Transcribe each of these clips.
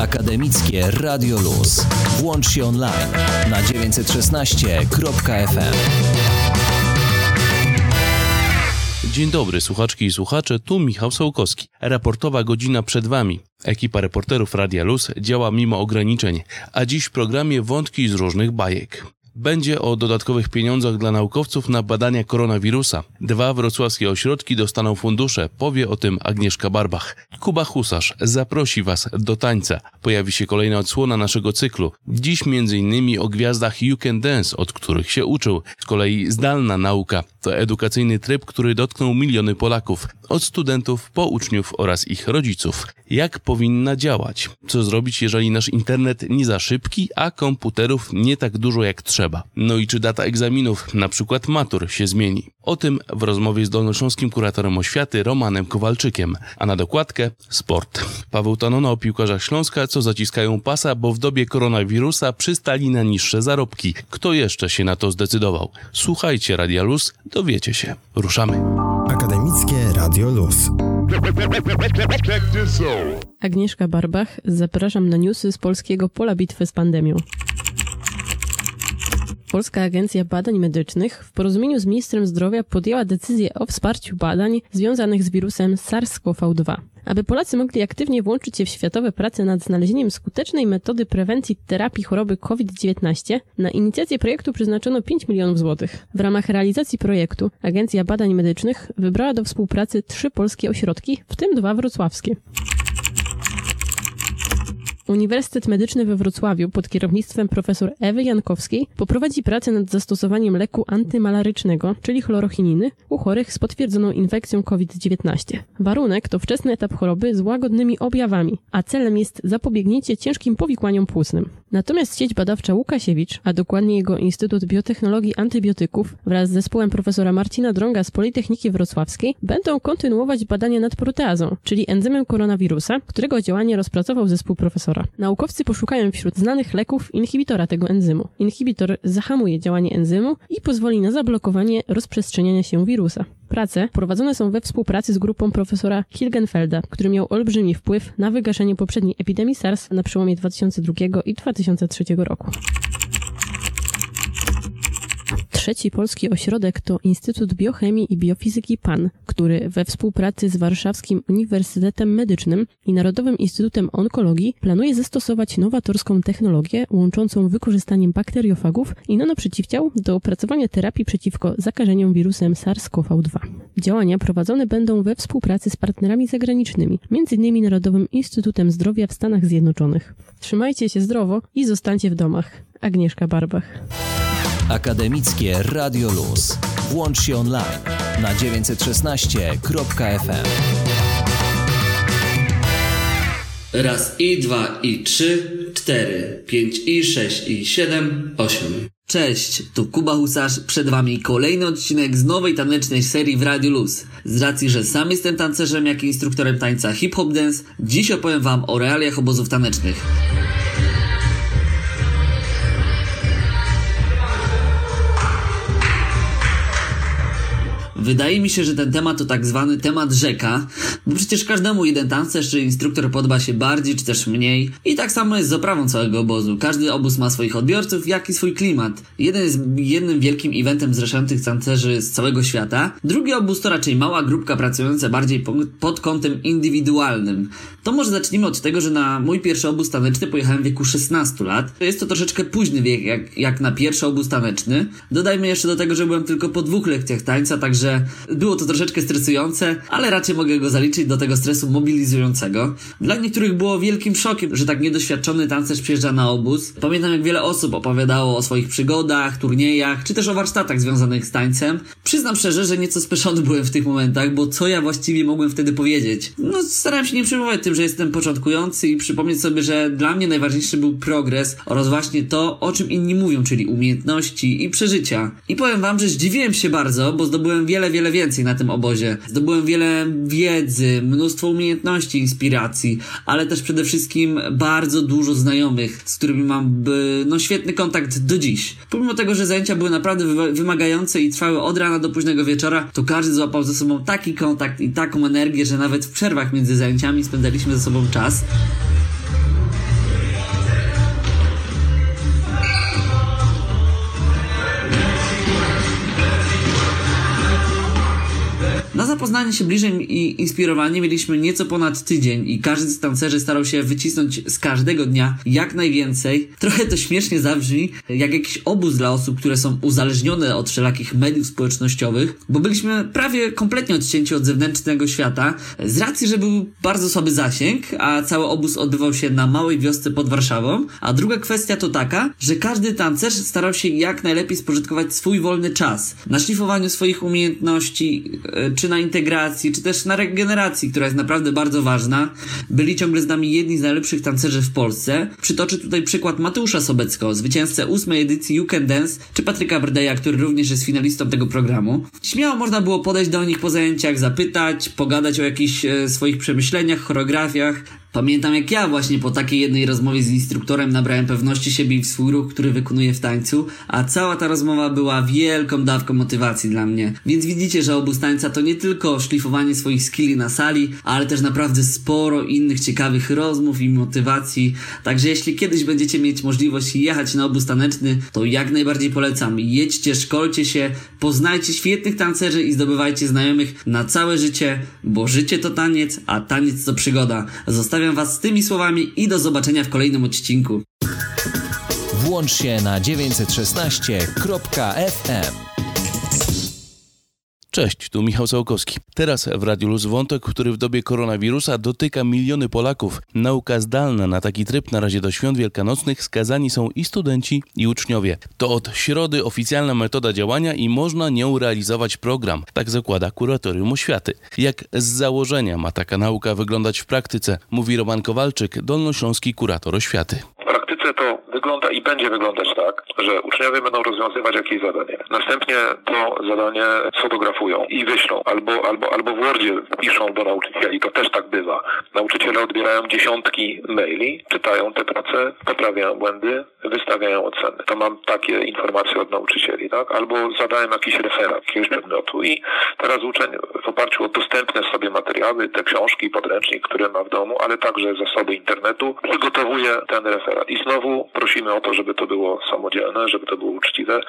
Akademickie Radio Luz. Włącz się online na 916.fm. Dzień dobry, słuchaczki i słuchacze, tu Michał Sołkowski. Raportowa godzina przed Wami. Ekipa reporterów Radia Luz działa mimo ograniczeń, a dziś w programie wątki z różnych bajek. Będzie o dodatkowych pieniądzach dla naukowców na badania koronawirusa. Dwa wrocławskie ośrodki dostaną fundusze, powie o tym Agnieszka Barbach. Kuba Husarz zaprosi Was do tańca. Pojawi się kolejna odsłona naszego cyklu. Dziś m.in. o gwiazdach You Can Dance, od których się uczył. Z kolei zdalna nauka to edukacyjny tryb, który dotknął miliony Polaków. Od studentów po uczniów oraz ich rodziców. Jak powinna działać? Co zrobić, jeżeli nasz internet nie za szybki, a komputerów nie tak dużo jak trzeba? No i czy data egzaminów, na przykład matur, się zmieni? O tym w rozmowie z dolnośląskim kuratorem oświaty Romanem Kowalczykiem. A na dokładkę sport. Paweł Tanona o piłkarzach Śląska, co zaciskają pasa, bo w dobie koronawirusa przystali na niższe zarobki. Kto jeszcze się na to zdecydował? Słuchajcie Radia Luz, dowiecie się. Ruszamy. Akademickie Radio Luz. Agnieszka Barbach, zapraszam na newsy z polskiego pola bitwy z pandemią. Polska Agencja Badań Medycznych w porozumieniu z ministrem zdrowia podjęła decyzję o wsparciu badań związanych z wirusem SARS-CoV-2. Aby Polacy mogli aktywnie włączyć się w światowe prace nad znalezieniem skutecznej metody prewencji terapii choroby COVID-19, na inicjację projektu przeznaczono 5 milionów złotych. W ramach realizacji projektu Agencja Badań Medycznych wybrała do współpracy trzy polskie ośrodki, w tym dwa wrocławskie. Uniwersytet Medyczny we Wrocławiu pod kierownictwem profesor Ewy Jankowskiej poprowadzi pracę nad zastosowaniem leku antymalarycznego, czyli chlorochininy, u chorych z potwierdzoną infekcją COVID-19. Warunek to wczesny etap choroby z łagodnymi objawami, a celem jest zapobiegnięcie ciężkim powikłaniom płucnym. Natomiast sieć badawcza Łukasiewicz, a dokładnie jego Instytut Biotechnologii Antybiotyków wraz z zespołem profesora Marcina Drąga z Politechniki Wrocławskiej będą kontynuować badania nad proteazą, czyli enzymem koronawirusa, którego działanie rozpracował zespół profesora. Naukowcy poszukają wśród znanych leków inhibitora tego enzymu. Inhibitor zahamuje działanie enzymu i pozwoli na zablokowanie rozprzestrzeniania się wirusa. Prace prowadzone są we współpracy z grupą profesora Hilgenfelda, który miał olbrzymi wpływ na wygaszenie poprzedniej epidemii SARS na przełomie 2002 i 2003 roku. Trzeci polski ośrodek to Instytut Biochemii i Biofizyki PAN, który we współpracy z Warszawskim Uniwersytetem Medycznym i Narodowym Instytutem Onkologii planuje zastosować nowatorską technologię łączącą wykorzystaniem bakteriofagów i nanoprzeciwciał do opracowania terapii przeciwko zakażeniom wirusem SARS-CoV-2. Działania prowadzone będą we współpracy z partnerami zagranicznymi, m.in. Narodowym Instytutem Zdrowia w Stanach Zjednoczonych. Trzymajcie się zdrowo i zostańcie w domach. Agnieszka Barbach. Akademickie Radio Luz. Włącz się online na 916.fm. Raz i dwa i trzy, cztery, pięć i sześć i siedem, osiem. Cześć, tu Kuba Husarz, przed wami kolejny odcinek z nowej tanecznej serii w Radio Luz. Z racji, że sam jestem tancerzem, jak i instruktorem tańca hip-hop dance, dziś opowiem wam o realiach obozów tanecznych. Wydaje mi się, że ten temat to tak zwany temat rzeka, bo przecież każdemu jeden tancerz czy instruktor podoba się bardziej czy też mniej. I tak samo jest z oprawą całego obozu. Każdy obóz ma swoich odbiorców, jak i swój klimat. Jeden jest jednym wielkim eventem zrzeszających tancerzy z całego świata, drugi obóz to raczej mała grupka pracująca bardziej po, pod kątem indywidualnym. To może zacznijmy od tego, że na mój pierwszy obóz taneczny pojechałem w wieku 16 lat. Jest to troszeczkę późny wiek, jak, jak na pierwszy obóz taneczny. Dodajmy jeszcze do tego, że byłem tylko po dwóch lekcjach tańca, także było to troszeczkę stresujące, ale raczej mogę go zaliczyć do tego stresu mobilizującego. Dla niektórych było wielkim szokiem, że tak niedoświadczony tancerz przyjeżdża na obóz. Pamiętam, jak wiele osób opowiadało o swoich przygodach, turniejach, czy też o warsztatach związanych z tańcem. Przyznam szczerze, że nieco speszony byłem w tych momentach, bo co ja właściwie mogłem wtedy powiedzieć? No, starałem się nie przejmować tym, że jestem początkujący i przypomnieć sobie, że dla mnie najważniejszy był progres oraz właśnie to, o czym inni mówią, czyli umiejętności i przeżycia. I powiem wam, że zdziwiłem się bardzo, bo zdobyłem wiele wiele, więcej na tym obozie. Zdobyłem wiele wiedzy, mnóstwo umiejętności, inspiracji, ale też przede wszystkim bardzo dużo znajomych, z którymi mam no, świetny kontakt do dziś. Pomimo tego, że zajęcia były naprawdę wymagające i trwały od rana do późnego wieczora, to każdy złapał ze sobą taki kontakt i taką energię, że nawet w przerwach między zajęciami spędzaliśmy ze sobą czas. Zapoznanie się bliżej i inspirowanie mieliśmy nieco ponad tydzień i każdy z tancerzy starał się wycisnąć z każdego dnia jak najwięcej. Trochę to śmiesznie zabrzmi, jak jakiś obóz dla osób, które są uzależnione od wszelakich mediów społecznościowych, bo byliśmy prawie kompletnie odcięci od zewnętrznego świata, z racji, że był bardzo słaby zasięg, a cały obóz odbywał się na małej wiosce pod Warszawą. A druga kwestia to taka, że każdy tancerz starał się jak najlepiej spożytkować swój wolny czas na szlifowaniu swoich umiejętności, e, czy na integracji, czy też na regeneracji, która jest naprawdę bardzo ważna. Byli ciągle z nami jedni z najlepszych tancerzy w Polsce. Przytoczę tutaj przykład Mateusza Sobecko, zwycięzcę ósmej edycji You Can Dance, czy Patryka Brdeja, który również jest finalistą tego programu. Śmiało można było podejść do nich po zajęciach, zapytać, pogadać o jakichś e, swoich przemyśleniach, choreografiach, Pamiętam jak ja właśnie po takiej jednej rozmowie z instruktorem nabrałem pewności siebie i w swój ruch, który wykonuję w tańcu, a cała ta rozmowa była wielką dawką motywacji dla mnie. Więc widzicie, że obóz tańca to nie tylko szlifowanie swoich skilli na sali, ale też naprawdę sporo innych ciekawych rozmów i motywacji. Także jeśli kiedyś będziecie mieć możliwość jechać na obóz taneczny, to jak najbardziej polecam. Jedźcie, szkolcie się, poznajcie świetnych tancerzy i zdobywajcie znajomych na całe życie, bo życie to taniec, a taniec to przygoda. Zostawiam Zostawiam Was z tymi słowami i do zobaczenia w kolejnym odcinku. Włącz się na 916.fm. Cześć, tu Michał Sałkowski. Teraz w Radiu Luz wątek, który w dobie koronawirusa dotyka miliony Polaków. Nauka zdalna na taki tryb na razie do świąt wielkanocnych skazani są i studenci, i uczniowie. To od środy oficjalna metoda działania i można nią realizować program. Tak zakłada Kuratorium Oświaty. Jak z założenia ma taka nauka wyglądać w praktyce, mówi Roman Kowalczyk, dolnośląski kurator oświaty to wygląda i będzie wyglądać tak, że uczniowie będą rozwiązywać jakieś zadanie. Następnie to zadanie fotografują i wyślą, albo, albo, albo w Wordzie piszą do nauczycieli. To też tak bywa. Nauczyciele odbierają dziesiątki maili, czytają te prace, poprawiają błędy, wystawiają oceny. To mam takie informacje od nauczycieli, tak? Albo zadałem jakiś referat jakiegoś przedmiotu i teraz uczeń w oparciu o dostępne sobie materiały, te książki, podręcznik, które ma w domu, ale także zasoby internetu, przygotowuje ten referat. I znowu prosimy o to, żeby to było samodzielne, żeby to było uczciwe.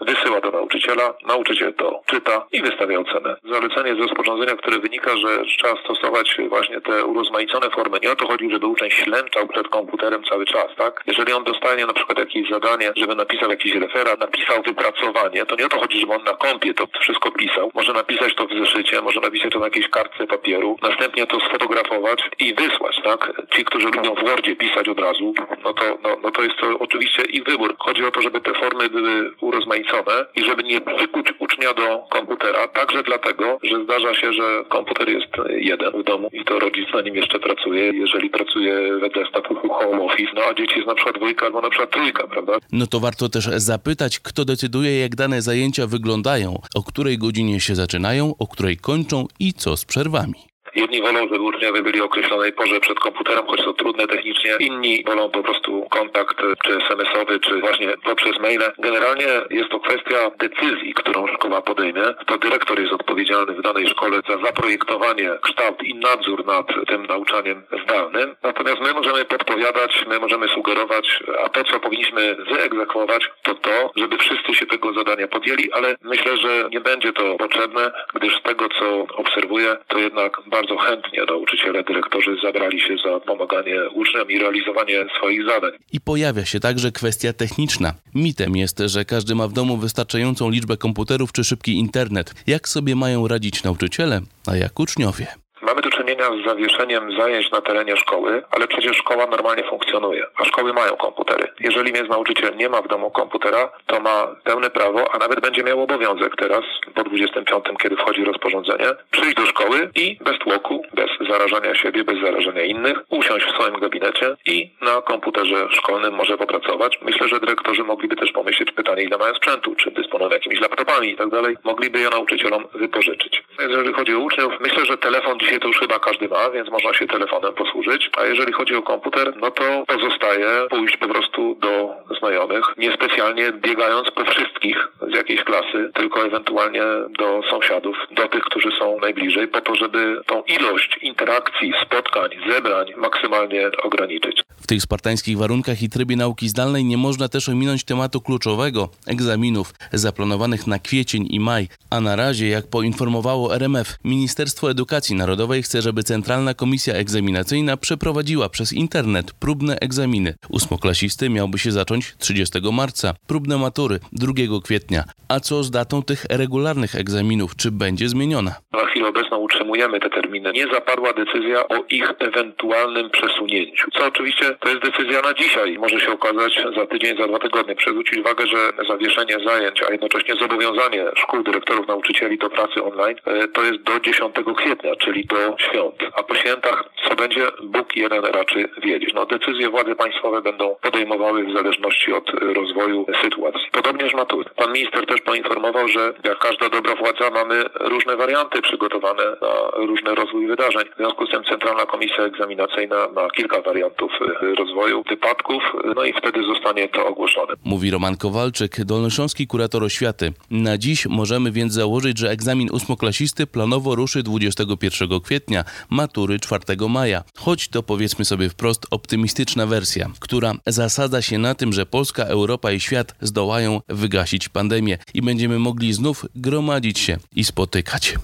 Wysyła do nauczyciela, nauczyciel to czyta i wystawia ocenę. Zalecenie z rozporządzenia, które wynika, że trzeba stosować właśnie te urozmaicone formy. Nie o to chodzi, żeby uczeń ślęczał przed komputerem cały czas, tak? Jeżeli on dostanie na przykład jakieś zadanie, żeby napisał jakiś referat, napisał wypracowanie, to nie o to chodzi, żeby on na kompie to wszystko pisał. Może napisać to w zeszycie, może napisać to na jakiejś kartce papieru, następnie to sfotografować i wysłać, tak? Ci, którzy lubią w Wordzie pisać od razu, no to, no, no to jest to oczywiście ich wybór. Chodzi o to, żeby te formy były urozmaicone i żeby nie przykuć ucznia do komputera, także dlatego, że zdarza się, że komputer jest jeden w domu i to rodzic na nim jeszcze pracuje. Jeżeli pracuje wedle statusu home office, no a dzieci jest na przykład dwójka albo na przykład trójka, prawda? No to warto też zapytać, kto decyduje, jak dane zajęcia wyglądają, o której godzinie się zaczynają, o której kończą i co z przerwami. Jedni wolą, żeby uczniowie byli o określonej porze przed komputerem, choć to trudne technicznie. Inni wolą po prostu kontakt, czy SMS-owy, czy właśnie poprzez maile. Generalnie jest to kwestia decyzji, którą szkoła podejmie. To dyrektor jest odpowiedzialny w danej szkole za zaprojektowanie, kształt i nadzór nad tym nauczaniem zdalnym. Natomiast my możemy podpowiadać, my możemy sugerować, a to, co powinniśmy wyegzekwować, to to, żeby wszyscy się tego zadania podjęli, ale myślę, że nie będzie to potrzebne, gdyż z tego, co obserwuję, to jednak bardzo bardzo chętnie nauczyciele, dyrektorzy zabrali się za pomaganie uczniom i realizowanie swoich zadań. I pojawia się także kwestia techniczna. Mitem jest, że każdy ma w domu wystarczającą liczbę komputerów czy szybki internet. Jak sobie mają radzić nauczyciele, a jak uczniowie? Mamy do czynienia z zawieszeniem zajęć na terenie szkoły, ale przecież szkoła normalnie funkcjonuje, a szkoły mają komputery. Jeżeli więc nauczyciel nie ma w domu komputera, to ma pełne prawo, a nawet będzie miał obowiązek teraz, po 25, kiedy wchodzi rozporządzenie, przyjść do szkoły i bez tłoku, bez zarażania siebie, bez zarażania innych, usiąść w swoim gabinecie i na komputerze szkolnym może popracować. Myślę, że dyrektorzy mogliby też pomyśleć pytanie, ile mają sprzętu, czy dysponują jakimiś laptopami i tak dalej. Mogliby je nauczycielom wypożyczyć. Jeżeli chodzi o uczniów, myślę, że telefon dzisiaj Telewizję to już chyba każdy ma, więc można się telefonem posłużyć. A jeżeli chodzi o komputer, no to pozostaje pójść po prostu do znajomych, niespecjalnie biegając po wszystkich z jakiejś klasy, tylko ewentualnie do sąsiadów, do tych, którzy są najbliżej, po to, żeby tą ilość interakcji, spotkań, zebrań maksymalnie ograniczyć. W tych spartańskich warunkach i trybie nauki zdalnej nie można też ominąć tematu kluczowego egzaminów zaplanowanych na kwiecień i maj, a na razie, jak poinformowało RMF, Ministerstwo Edukacji Narodowej chce, żeby Centralna Komisja Egzaminacyjna przeprowadziła przez internet próbne egzaminy. Ósmoklasisty miałby się zacząć 30 marca, próbne matury 2 kwietnia. A co z datą tych regularnych egzaminów? Czy będzie zmieniona? Chwilę obecną utrzymujemy te terminy. Nie zapadła decyzja o ich ewentualnym przesunięciu, co oczywiście to jest decyzja na dzisiaj. Może się okazać za tydzień, za dwa tygodnie. Przewrócić uwagę, że zawieszenie zajęć, a jednocześnie zobowiązanie szkół, dyrektorów, nauczycieli do pracy online e, to jest do 10 kwietnia, czyli do świąt. A po świętach co będzie, Bóg jeden raczy wiedzieć. No, decyzje władze państwowe będą podejmowały w zależności od rozwoju sytuacji. Podobnież matury. Pan minister też poinformował, że jak każda dobra władza mamy różne warianty przygotowane na różny rozwój wydarzeń. W związku z tym Centralna Komisja Egzaminacyjna ma kilka wariantów e, rozwoju wypadków, no i wtedy zostanie to ogłoszone. Mówi Roman Kowalczyk, dolnośląski kurator oświaty. Na dziś możemy więc założyć, że egzamin ósmoklasisty planowo ruszy 21 kwietnia, matury 4 maja. Choć to powiedzmy sobie wprost optymistyczna wersja, która zasadza się na tym, że Polska, Europa i świat zdołają wygasić pandemię i będziemy mogli znów gromadzić się i spotykać.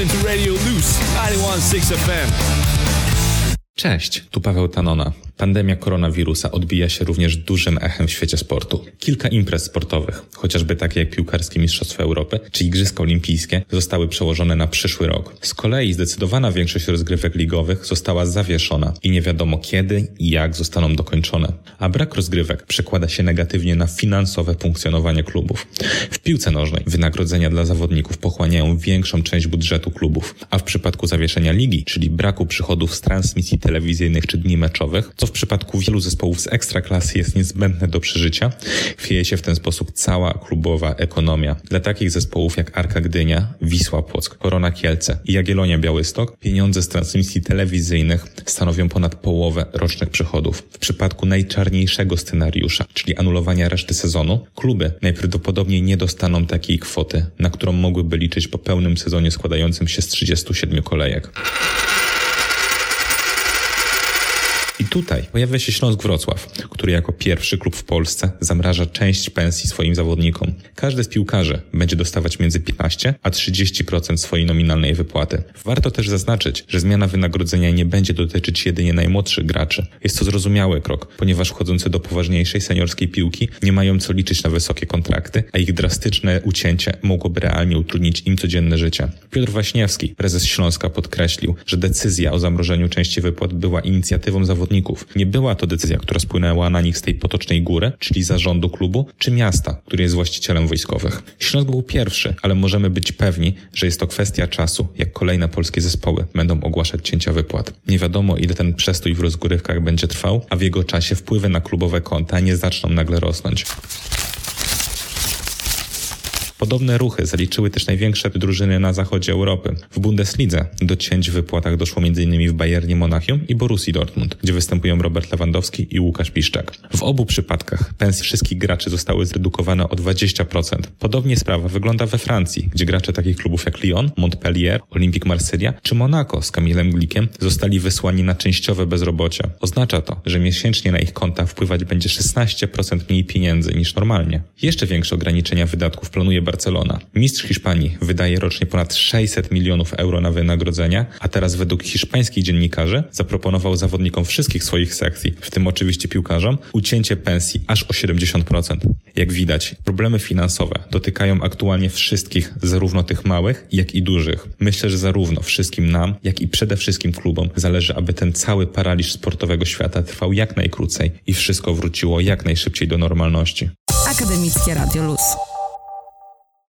Tune into Radio Loose 916 FM. Cześć, tu Paweł Tanona. Pandemia koronawirusa odbija się również dużym echem w świecie sportu. Kilka imprez sportowych, chociażby takie jak piłkarskie Mistrzostwa Europy czy Igrzyska Olimpijskie, zostały przełożone na przyszły rok. Z kolei zdecydowana większość rozgrywek ligowych została zawieszona i nie wiadomo kiedy i jak zostaną dokończone. A brak rozgrywek przekłada się negatywnie na finansowe funkcjonowanie klubów. W piłce nożnej wynagrodzenia dla zawodników pochłaniają większą część budżetu klubów, a w przypadku zawieszenia ligi, czyli braku przychodów z transmisji telewizyjnych czy dni meczowych, co w przypadku wielu zespołów z ekstraklasy jest niezbędne do przeżycia, chwieje się w ten sposób cała klubowa ekonomia. Dla takich zespołów jak Arka Gdynia, Wisła Płock, Korona Kielce i Jagiellonia Białystok pieniądze z transmisji telewizyjnych stanowią ponad połowę rocznych przychodów. W przypadku najczarniejszego scenariusza, czyli anulowania reszty sezonu, kluby najprawdopodobniej nie dostaną takiej kwoty, na którą mogłyby liczyć po pełnym sezonie składającym się z 37 kolejek. I tutaj pojawia się Śląsk Wrocław, który jako pierwszy klub w Polsce zamraża część pensji swoim zawodnikom. Każdy z piłkarzy będzie dostawać między 15 a 30% swojej nominalnej wypłaty. Warto też zaznaczyć, że zmiana wynagrodzenia nie będzie dotyczyć jedynie najmłodszych graczy. Jest to zrozumiały krok, ponieważ wchodzący do poważniejszej seniorskiej piłki nie mają co liczyć na wysokie kontrakty, a ich drastyczne ucięcie mogłoby realnie utrudnić im codzienne życie. Piotr Waśniewski, prezes Śląska, podkreślił, że decyzja o zamrożeniu części wypłat była inicjatywą zawodników nie była to decyzja, która spłynęła na nich z tej potocznej góry, czyli zarządu klubu, czy miasta, który jest właścicielem wojskowych. Śląsk był pierwszy, ale możemy być pewni, że jest to kwestia czasu, jak kolejne polskie zespoły będą ogłaszać cięcia wypłat. Nie wiadomo, ile ten przestój w rozgrywkach będzie trwał, a w jego czasie wpływy na klubowe konta nie zaczną nagle rosnąć. Podobne ruchy zaliczyły też największe drużyny na zachodzie Europy. W Bundeslidze do cięć w wypłatach doszło m.in. w Bayernie Monachium i Borussii Dortmund, gdzie występują Robert Lewandowski i Łukasz Piszczak. W obu przypadkach pensje wszystkich graczy zostały zredukowane o 20%. Podobnie sprawa wygląda we Francji, gdzie gracze takich klubów jak Lyon, Montpellier, Olympique Marsylia czy Monaco z Kamilem Glikiem zostali wysłani na częściowe bezrobocie. Oznacza to, że miesięcznie na ich konta wpływać będzie 16% mniej pieniędzy niż normalnie. Jeszcze większe ograniczenia wydatków planuje Barcelona. Mistrz Hiszpanii wydaje rocznie ponad 600 milionów euro na wynagrodzenia, a teraz według hiszpańskich dziennikarzy zaproponował zawodnikom wszystkich swoich sekcji, w tym oczywiście piłkarzom, ucięcie pensji aż o 70%. Jak widać, problemy finansowe dotykają aktualnie wszystkich, zarówno tych małych, jak i dużych. Myślę, że zarówno wszystkim nam, jak i przede wszystkim klubom zależy, aby ten cały paraliż sportowego świata trwał jak najkrócej i wszystko wróciło jak najszybciej do normalności. Akademickie Radio Luz.